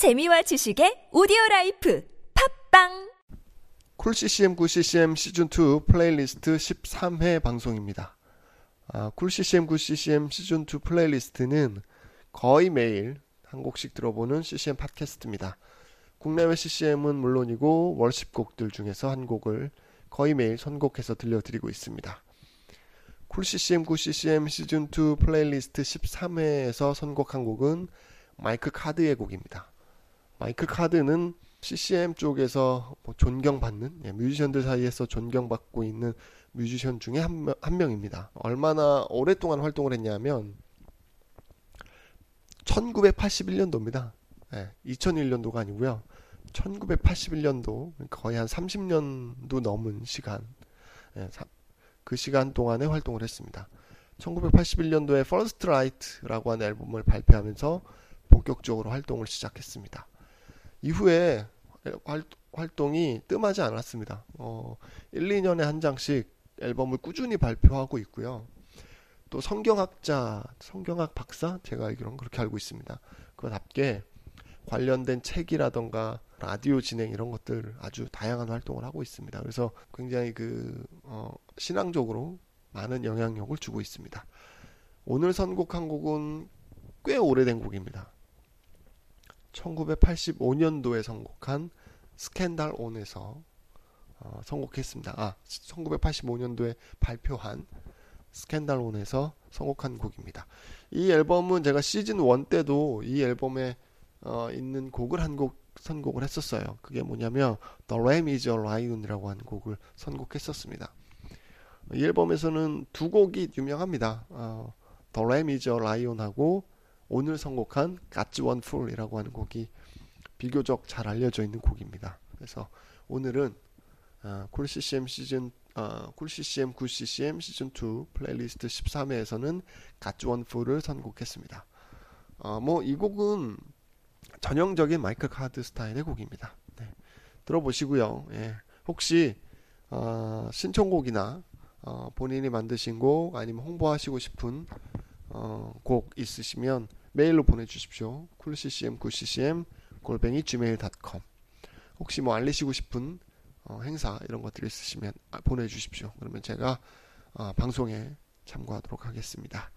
재미와 지식의 오디오 life 팟빵 Cool CCM Good CCM 시즌 2 플레이리스트 13회 방송입니다. 아, Cool CCM Good CCM 시즌 2 플레이리스트는 거의 매일 한 곡씩 들어보는 CCM 팟캐스트입니다. 국내외 CCM은 물론이고 worship 곡들 중에서 한 곡을 거의 매일 선곡해서 들려드리고 있습니다. Cool CCM Good CCM 시즌 2 플레이리스트 13회에서 선곡한 곡은 마이크 카드의 곡입니다. 마이클 카드는 CCM 쪽에서 뭐 존경받는 예, 뮤지션들 사이에서 존경받고 있는 뮤지션 중에 한, 한 명입니다. 얼마나 오랫동안 활동을 했냐면 1981년도입니다. 예, 2001년도가 아니고요. 1981년도 거의 한 30년도 넘은 시간 예, 그 시간 동안에 활동을 했습니다. 1981년도에 First Right라고 하는 앨범을 발표하면서 본격적으로 활동을 시작했습니다. 이후에 활동이 뜸하지 않았습니다. 어, 1, 2년에 한 장씩 앨범을 꾸준히 발표하고 있고요. 또 성경학자, 성경학 박사 제가 알기로는 그렇게 알고 있습니다. 그답게 관련된 책이라던가 라디오 진행 이런 것들 아주 다양한 활동을 하고 있습니다. 그래서 굉장히 그 어, 신앙적으로 많은 영향력을 주고 있습니다. 오늘 선곡한 곡은 꽤 오래된 곡입니다. 1985년도에 선곡한 스캔달 온에서 어, 선곡했습니다. 아, 1985년도에 발표한 스캔달 온에서 선곡한 곡입니다. 이 앨범은 제가 시즌 1 때도 이 앨범에 어, 있는 곡을 한 곡 선곡을 했었어요. 그게 뭐냐면 The Ram is a Lion이라고 하는 곡을 선곡했었습니다. 이 앨범에서는 두 곡이 유명합니다. 어, The Ram is a Lion하고 오늘 선곡한 Got One Fool이라고 하는 곡이 비교적 잘 알려져 있는 곡입니다. 그래서 오늘은 어, Cool CCM 시즌 어, Cool CCM Good CCM 시즌 2 플레이리스트 13회에서는 Got One Fool을 선곡했습니다. 어, 뭐이 곡은 전형적인 마이클 카드 스타일의 곡입니다. 네. 들어보시고요. 예. 혹시 어, 신청곡이나 어, 본인이 만드신 곡 아니면 홍보하시고 싶은 어, 곡 있으시면 메일로 보내주십시오. 쿨ccm 9ccm 골뱅이 gmail.com 혹시 뭐 알리시고 싶은 어, 행사 이런 것들 있으시면 아, 보내주십시오. 그러면 제가 어, 방송에 참고하도록 하겠습니다.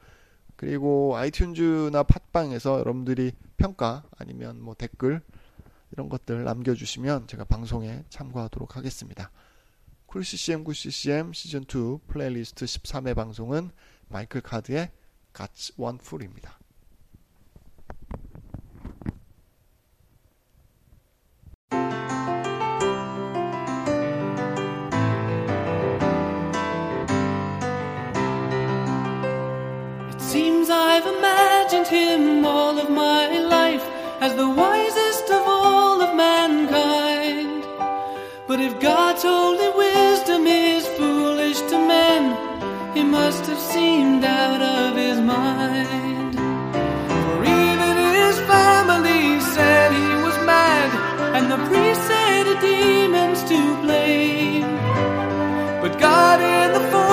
그리고 아이튠즈나 팟빵에서 여러분들이 평가 아니면 뭐 댓글 이런 것들 남겨주시면 제가 방송에 참고하도록 하겠습니다. Cool CCM Good CCM 시즌2 플레이리스트 13회 방송은 마이클 카드의 Got One Full입니다. Him all of my life as the wisest of all of mankind. But if God's holy wisdom is foolish to men, he must have seemed out of his mind. For even his family said he was mad, and the priest said demon's to blame. But God, in the form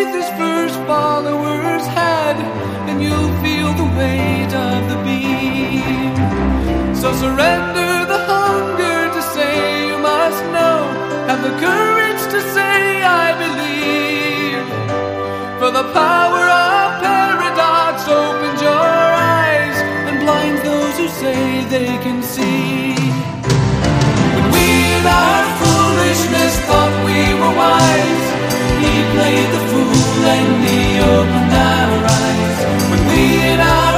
faith his first followers had, and you'll feel the weight of the beam. So surrender the hunger to say you must know, have the courage to say I believe. For the power of paradox opens your eyes and blinds those who say they can see. When we played the fool and he opened our eyes. When we in our